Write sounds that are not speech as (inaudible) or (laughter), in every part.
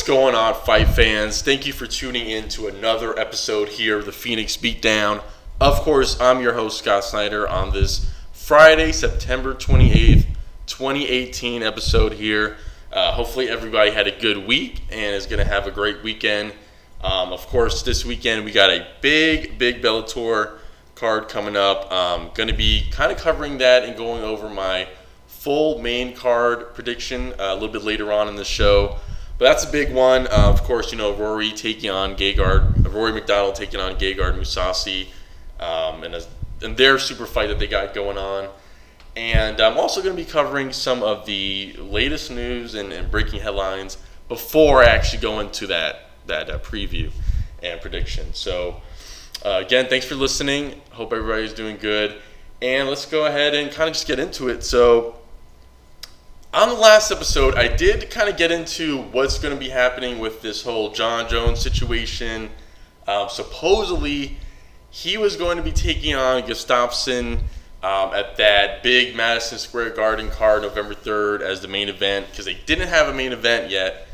going on, fight fans? Thank you for tuning in to another episode here of the Phoenix Beatdown. Of course, I'm your host, Scott Snyder, on this Friday, September 28th, 2018 episode here. Uh, hopefully, everybody had a good week and is going to have a great weekend. Um, of course, this weekend we got a big, big Bellator card coming up. Um, going to be kind of covering that and going over my full main card prediction uh, a little bit later on in the show. But that's a big one. Uh, of course, you know Rory taking on Gegard, Rory MacDonald taking on Gegard Mousasi, um, and, a, and their super fight that they got going on. And I'm also going to be covering some of the latest news and, and breaking headlines before I actually go into that that uh, preview and prediction. So, uh, again, thanks for listening. Hope everybody's doing good. And let's go ahead and kind of just get into it. So, on the last episode, I did kind of get into what's going to be happening with this whole Jon Jones situation. Uh, supposedly, he was going to be taking on Gustafsson um, at that big Madison Square Garden card November 3rd as the main event because they didn't have a main event yet.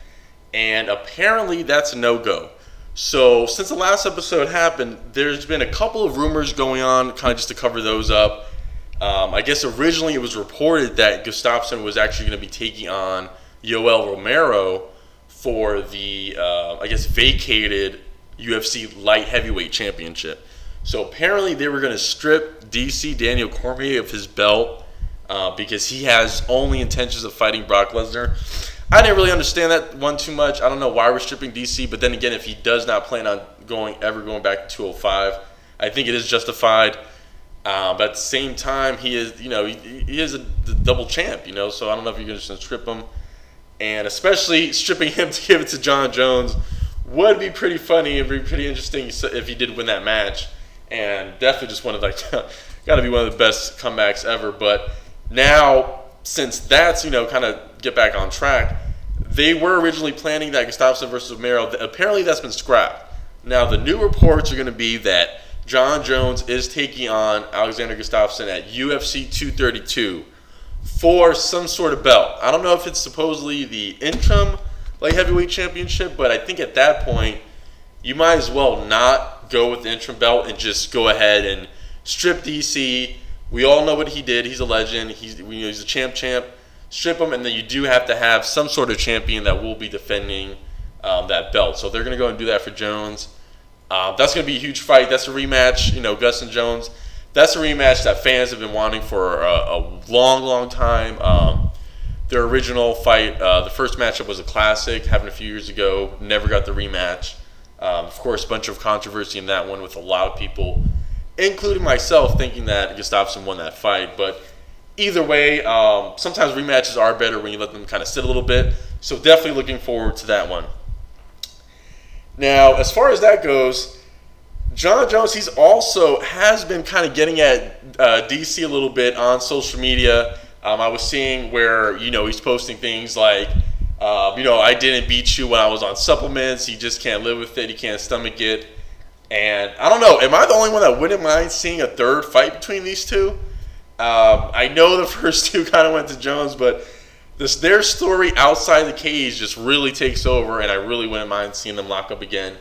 And apparently, that's a no go. So, since the last episode happened, there's been a couple of rumors going on, kind of just to cover those up. Um, I guess originally it was reported that Gustafsson was actually going to be taking on Yoel Romero for the, uh, I guess, vacated UFC light heavyweight championship. So apparently they were going to strip DC Daniel Cormier of his belt uh, because he has only intentions of fighting Brock Lesnar. I didn't really understand that one too much. I don't know why we're stripping DC, but then again, if he does not plan on going ever going back to 205, I think it is justified. Uh, but at the same time, he is, you know, he, he is a double champ, you know. So I don't know if you're just gonna strip him, and especially stripping (laughs) him to give it to Jon Jones would be pretty funny and be pretty interesting if he did win that match, and definitely just one of like, (laughs) got to be one of the best comebacks ever. But now, since that's you know kind of get back on track, they were originally planning that Gustafsson versus Romero. Apparently, that's been scrapped. Now the new reports are going to be that Jon Jones is taking on Alexander Gustafsson at UFC 232 for some sort of belt. I don't know if it's supposedly the interim light heavyweight championship, but I think at that point you might as well not go with the interim belt and just go ahead and strip DC. We all know what he did. He's a legend. He's he's a champ champ. Strip him, and then you do have to have some sort of champion that will be defending um, that belt. So they're going to go and do that for Jones. Uh, that's going to be a huge fight. That's a rematch. You know, Gus Jones. That's a rematch that fans have been wanting for a, a long, long time. Um, their original fight, uh, the first matchup was a classic, happened a few years ago. Never got the rematch. Um, of course, a bunch of controversy in that one with a lot of people, including myself, thinking that Gustafsson won that fight. But either way, um, sometimes rematches are better when you let them kind of sit a little bit. So definitely looking forward to that one. Now, as far as that goes, Jon Jones, he's also has been kind of getting at uh, DC a little bit on social media. Um, I was seeing where you know he's posting things like, uh, you know, I didn't beat you when I was on supplements. He just can't live with it. He can't stomach it. And I don't know. Am I the only one that wouldn't mind seeing a third fight between these two? Um, I know the (laughs) first two kind of went to Jones, but this their story outside the cage just really takes over, and I really wouldn't mind seeing them lock up again.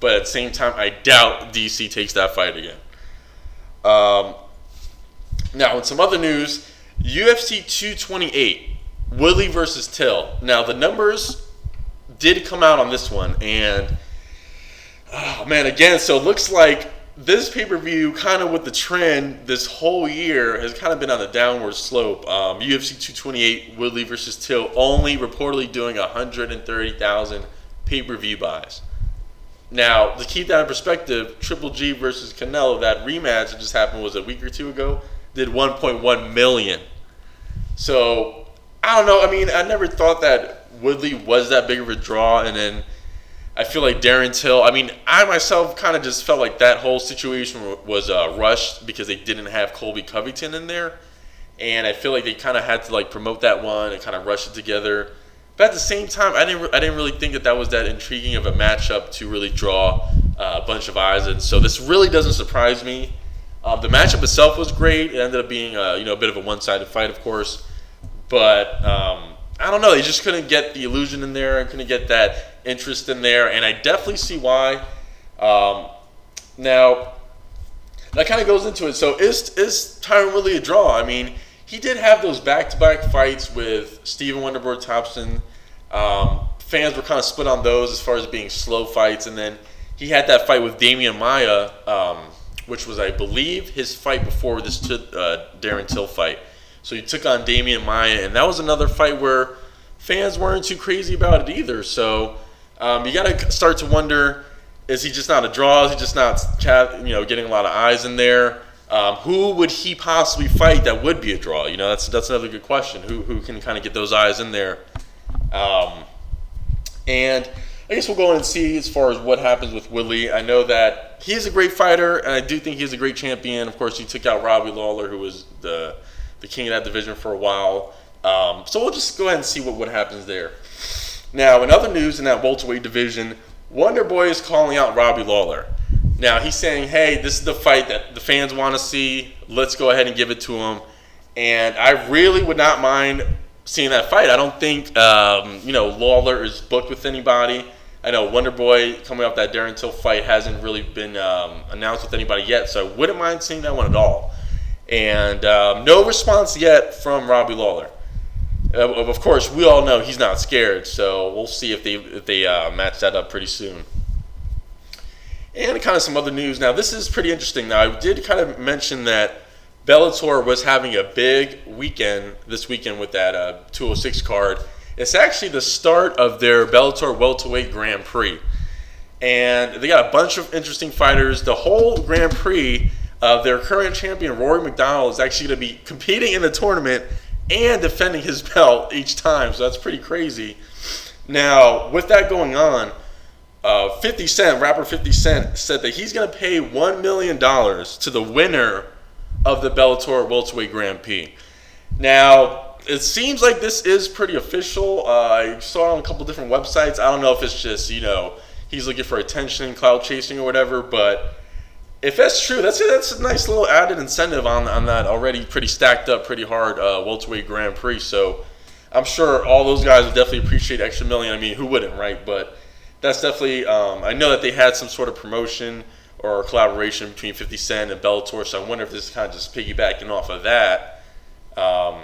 But at the same time, I doubt DC takes that fight again. Um, now, in some other news, UFC 228, Woodley versus Till. Now, the numbers did come out on this one, and oh man, again, so it looks like this pay per view, kind of with the trend this whole year, has kind of been on a downward slope. Um, UFC 228 Woodley versus Till only reportedly doing 130,000 pay per view buys. Now, to keep that in perspective, Triple G versus Canelo, that rematch that just happened was a week or two ago, did 1.1 million. So I don't know. I mean, I never thought that Woodley was that big of a draw, and then I feel like Darren Till. I mean, I myself kind of just felt like that whole situation was uh, rushed because they didn't have Colby Covington in there, and I feel like they kind of had to like promote that one and kind of rush it together. But at the same time, I didn't I didn't really think that that was that intriguing of a matchup to really draw uh, a bunch of eyes, and so this really doesn't surprise me. Uh, the matchup itself was great. It ended up being a, you know a bit of a one-sided fight, of course, but um, I don't know. They just couldn't get the illusion in there and couldn't get that interest in there, and I definitely see why. Um, now, that kind of goes into it. So, is is Tyron really a draw? I mean, he did have those back-to-back fights with Stephen Wonderboy Thompson. Um, fans were kind of split on those as far as being slow fights, and then he had that fight with Demian Maya, um, which was, I believe, his fight before this uh, Darren Till fight. So he took on Demian Maya, and that was another fight where fans weren't too crazy about it either. So um, you got to start to wonder: Is he just not a draw? Is he just not, you know, getting a lot of eyes in there? Um, who would he possibly fight that would be a draw? You know, that's that's another good question. Who who can kind of get those eyes in there? Um, and I guess we'll go in and see as far as what happens with Willie. I know that he's a great fighter, and I do think he's a great champion. Of course, he took out Robbie Lawler, who was the the king of that division for a while. Um, so we'll just go ahead and see what, what happens there. Now, in other news in that welterweight division, Wonder Boy is calling out Robbie Lawler. Now he's saying, "Hey, this is the fight that the fans want to see. Let's go ahead and give it to him." And I really would not mind seeing that fight. I don't think um, you know Lawler is booked with anybody. I know Wonder Boy coming off that Darren Till fight hasn't really been um, announced with anybody yet, so I wouldn't mind seeing that one at all. And um, no response yet from Robbie Lawler. Of course, we all know he's not scared, so we'll see if they if they uh, match that up pretty soon. And kind of some other news. Now, this is pretty interesting. Now, I did kind of mention that Bellator was having a big weekend this weekend with that uh, 206 card. It's actually the start of their Bellator Welterweight Grand Prix. And they got a bunch of interesting fighters. The whole Grand Prix, uh, their current champion, Rory MacDonald, is actually going to be competing in the tournament and defending his (laughs) belt each time. So that's pretty crazy. Now, with that going on, uh, 50 Cent, rapper 50 Cent, said that he's going to pay $1 million to the winner of the Bellator Welterweight Grand Prix. Now, it seems like this is pretty official. Uh, I saw it on a couple different websites. I don't know if it's just, you know, he's looking for attention, cloud chasing, or whatever, but if that's true, that's that's a nice little added incentive on, on that already pretty stacked up, pretty hard uh, welterweight Grand Prix. So I'm sure all those guys would definitely appreciate extra million. I mean, who wouldn't, right? But that's definitely. Um, I know that they had some sort of promotion or collaboration between 50 Cent and Bellator. So I wonder if this is kind of just piggybacking off of that. Um,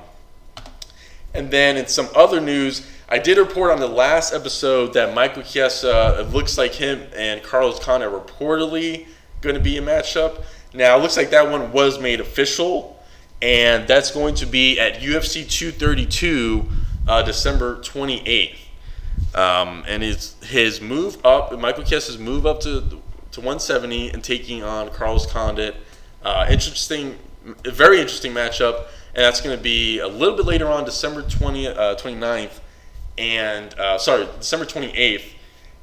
and then in some other news, I did report on the last episode that Michael Chiesa, it looks like him and Carlos Condit reportedly going to be a matchup. Now, it looks like that one was made official, and that's going to be at UFC 232, uh, December 28th. Um, and his his move up, Michael Chiesa's move up to to 170 and taking on Carlos Condit. Uh, interesting, very interesting matchup, and that's going to be a little bit later on, December 20, uh, 29th, and uh, sorry, December 28th,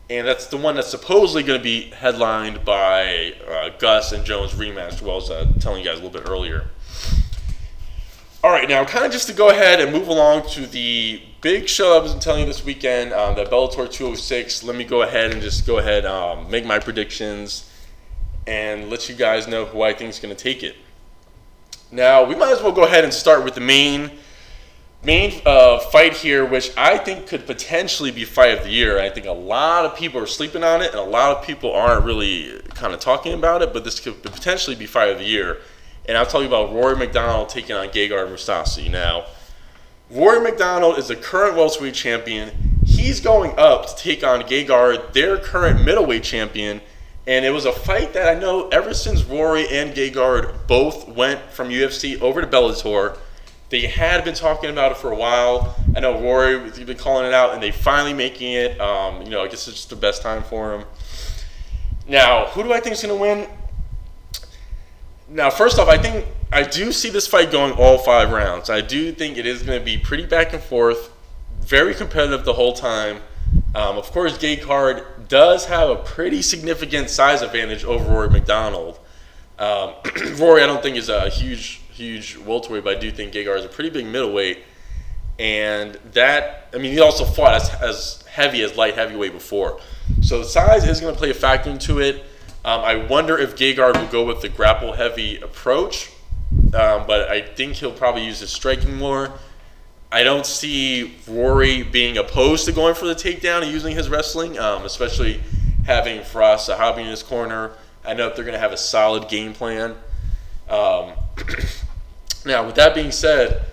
and that's the one that's supposedly going to be headlined by uh, Gus and Jones rematch, well as uh, telling you guys a little bit earlier. All right, now kind of just to go ahead and move along to the big show I was telling you this weekend, um, the Bellator 206. Let me go ahead and just go ahead um, make my predictions and let you guys know who I think is going to take it. Now we might as well go ahead and start with the main main uh, fight here, which I think could potentially be fight of the year. I think a lot of people are sleeping on it, and a lot of people aren't really kind of talking about it. But this could potentially be fight of the year and I'll tell you about Rory MacDonald taking on Gegard Mousasi. Now, Rory MacDonald is the current welterweight champion. He's going up to take on Gegard, their current middleweight champion. And it was a fight that I know ever since Rory and Gegard both went from UFC over to Bellator, they had been talking about it for a while. I know Rory was been calling it out, and they finally making it. Um, you know, I guess it's just the best time for him. Now, who do I think is going to win? Now, first off, I think I do see this fight going all five rounds. I do think it is going to be pretty back and forth, very competitive the whole time. Um, of course, Gegard does have a pretty significant size advantage over Rory MacDonald. Um, (clears throat) Rory, I don't think is a huge, huge welterweight, but I do think Gegard is a pretty big middleweight. And that, I mean, he also fought as, as heavy as light heavyweight before. So the size is going to play a factor into it. Um, I wonder if Gegard will go with the grapple heavy approach, um, but I think he'll probably use his striking more. I don't see Rory being opposed to going for the takedown and using his wrestling, um, especially having Firas Zahabi in his corner. I know they're going to have a solid game plan. (clears throat) Now, with that being said,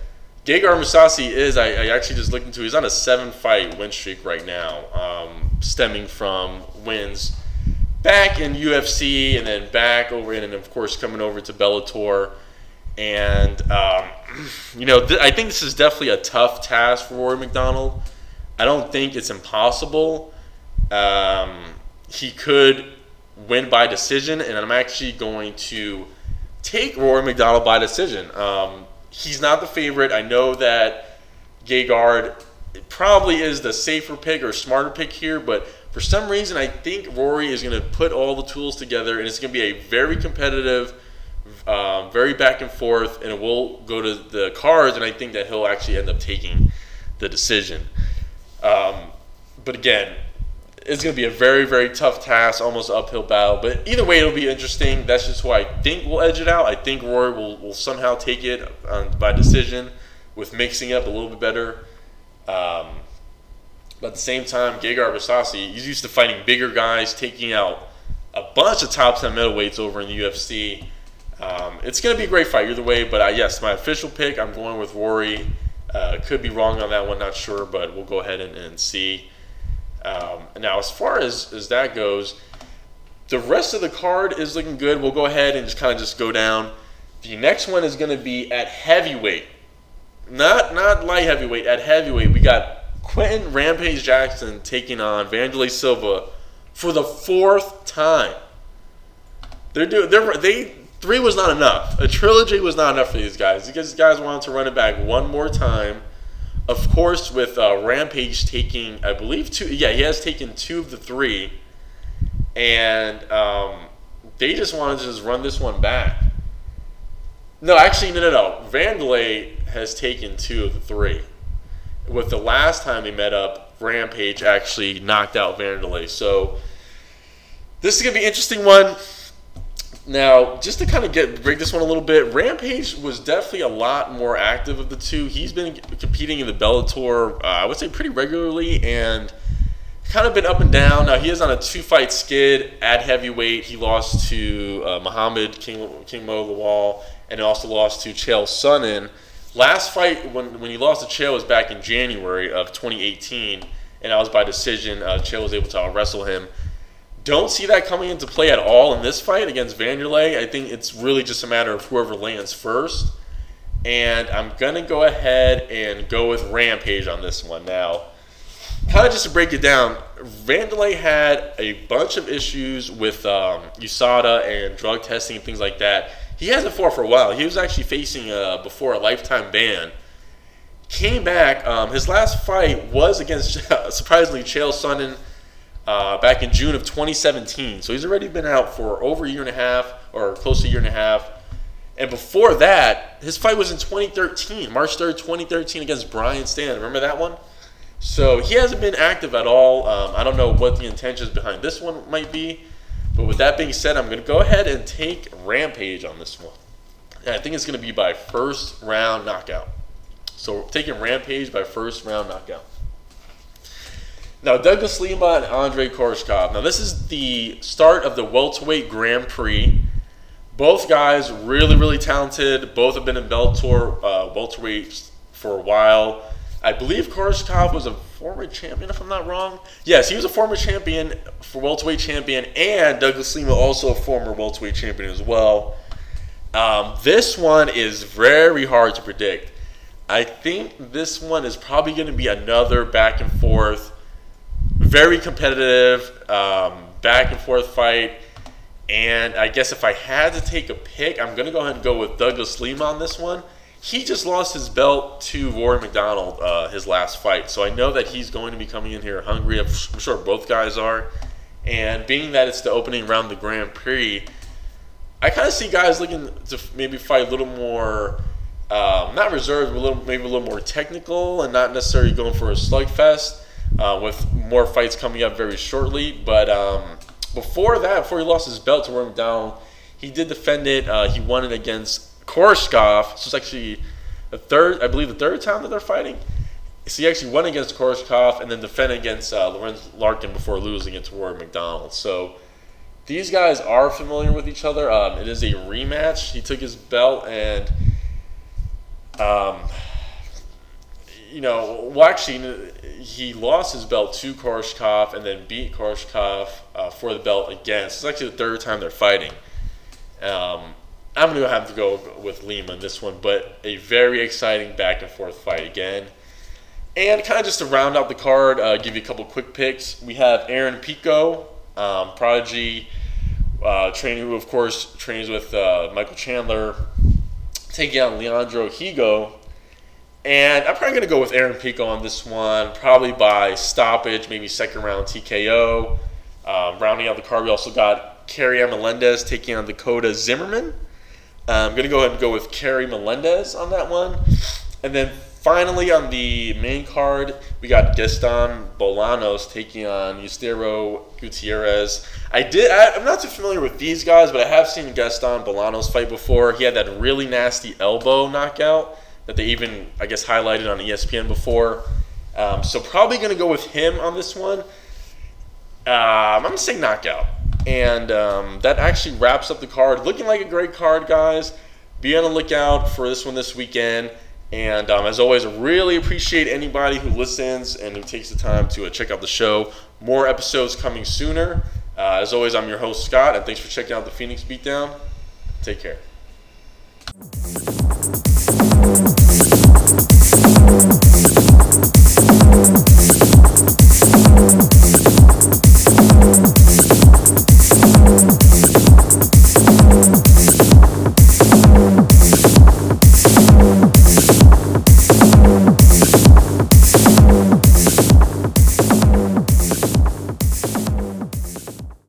Gegard Mousasi is, I, I, actually just looked into, he's on a seven fight win streak right now, um, stemming from wins back in UFC and then back over in, and of course, coming over to Bellator. And, um, (clears throat) you know, th- I think this is definitely a tough task for Rory MacDonald. I don't think it's impossible. Um, he could win by decision, and I'm actually going to take Rory MacDonald by decision. Um, he's not the favorite. I know that Gegard probably is the safer pick or smarter pick here, but for some reason, I think Rory is going to put all the tools together, and it's going to be a very competitive, um, very back and forth, and it will go to the cards, and I think that he'll actually end up taking the decision. Um, but again, it's going to be a very, very tough task, almost uphill battle. But either way, it'll be interesting. That's just who I think will edge it out. I think Rory will, will somehow take it um, by decision with mixing up a little bit better. Um, but at the same time, Gegard Mousasi, he's used to fighting bigger guys, taking out a bunch of top 10 middleweights over in the UFC. Um, it's going to be a great fight either way, but uh, yes, my official pick, I'm going with Rory. Uh, could be wrong on that one, not sure, but we'll go ahead and, and see. Um, now, as far as, as that goes, the rest of the card is looking good. We'll go ahead and just kind of just go down. The next one is going to be at heavyweight, not not light heavyweight. At heavyweight, we got Quinton Rampage Jackson taking on Wanderlei Silva for the fourth time. They're doing. They're they three was not enough. A trilogy was not enough for these guys. These guys wanted to run it back one more time of course, with uh, Rampage taking, I believe, two. Yeah, he has taken two of the three, and um, they just wanted to just run this one back. No, actually, no, no, no. Wanderlei has taken two of the three. With the last time they met up, Rampage actually knocked out Wanderlei. So this is gonna be an interesting one. Now, just to kind of get break this one a little bit, Rampage was definitely a lot more active of the two. He's been competing in the Bellator, uh, I would say, pretty regularly, and kind of been up and down. Now he is on a two-fight skid at heavyweight. He lost to uh, Muhammad King King Mo Lawal, and also lost to Chael Sonnen. Last fight when when he lost to Chael was back in January of 2018, and that was by decision. Uh, Chael was able to wrestle him. Don't see that coming into play at all in this fight against Wanderlei. I think it's really just a matter of whoever lands first. And I'm going to go ahead and go with Rampage on this one. Now, kind of just to break it down, Wanderlei had a bunch of issues with um, USADA and drug testing and things like that. He hasn't fought for a while. He was actually facing uh, before a lifetime ban. Came back. Um, his last fight was against (laughs) surprisingly Chael Sonnen uh, back in June of 2017. So he's already been out for over a year and a half, or close to a year and a half. And before that, his fight was in 2013, March 3rd, 2013, against Brian Stann. Remember that one? So he hasn't been active at all. Um, I don't know what the intentions behind this one might be. But with that being said, I'm going to go ahead and take Rampage on this one. And I think it's going to be by first round knockout. So taking Rampage by first round knockout. Now, Douglas Lima and Andre Koreshkov. Now, this is the start of the welterweight Grand Prix. Both guys really, really talented. Both have been in Bellator uh, welterweight for a while. I believe Koreshkov was a former champion, if I'm not wrong. Yes, he was a former champion for welterweight champion, and Douglas Lima also a former welterweight champion as well. Um, this one is very hard to predict. I think this one is probably going to be another back and forth very competitive, um, back and forth fight. And I guess if I had to take a pick, I'm going to go ahead and go with Douglas Lima on this one. He just lost his belt to Rory MacDonald uh, his last fight. So I know that he's going to be coming in here hungry. I'm sure both guys are. And being that it's the opening round of the Grand Prix, I kind of see guys looking to maybe fight a little more, um, not reserved, but a little, maybe a little more technical and not necessarily going for a slugfest uh, with more fights coming up very shortly. But um, before that, before he lost his belt to Rory MacDonald, he did defend it. Uh, he won it against Koreshkov. So it's actually the third, I believe, the third time that they're fighting. So he actually won against Koreshkov and then defended against uh, Lorenz Larkin before losing it to Rory MacDonald. So these guys are familiar with each other. Um, it is a rematch. He took his belt and, um, you know, well, actually, he lost his belt to Koreshkov and then beat Koreshkov uh, for the belt again. So it's actually the third time they're fighting. Um, I'm going to have to go with Lima in this one, but a very exciting back and forth fight again. And kind of just to round out the card, uh, give you a couple quick picks. We have Aaron Pico, um, Prodigy, uh, who of course trains with uh, Michael Chandler, taking on Leandro Higo. And I'm probably going to go with Aaron Pico on this one, probably by stoppage, maybe second round TKO. Um, rounding out the card, we also got Kerry Melendez taking on Dakota Zimmerman. I'm going to go ahead and go with Kerry Melendez on that one. And then finally on the main card, we got Gaston Bolanos taking on Eustero Gutierrez. I did. I, am not too familiar with these guys, but I have seen Gaston Bolanos fight before. He had that really nasty elbow knockout that they even, I guess, highlighted on ESPN before. Um, so probably going to go with him on this one. Um, I'm going to say knockout. And um, that actually wraps up the card. Looking like a great card, guys. Be on the lookout for this one this weekend. And um, as always, really appreciate anybody who listens and who takes the time to uh, check out the show. More episodes coming sooner. Uh, as always, I'm your host, Scott, and thanks for checking out the Phoenix Beatdown. Take care. Thank you.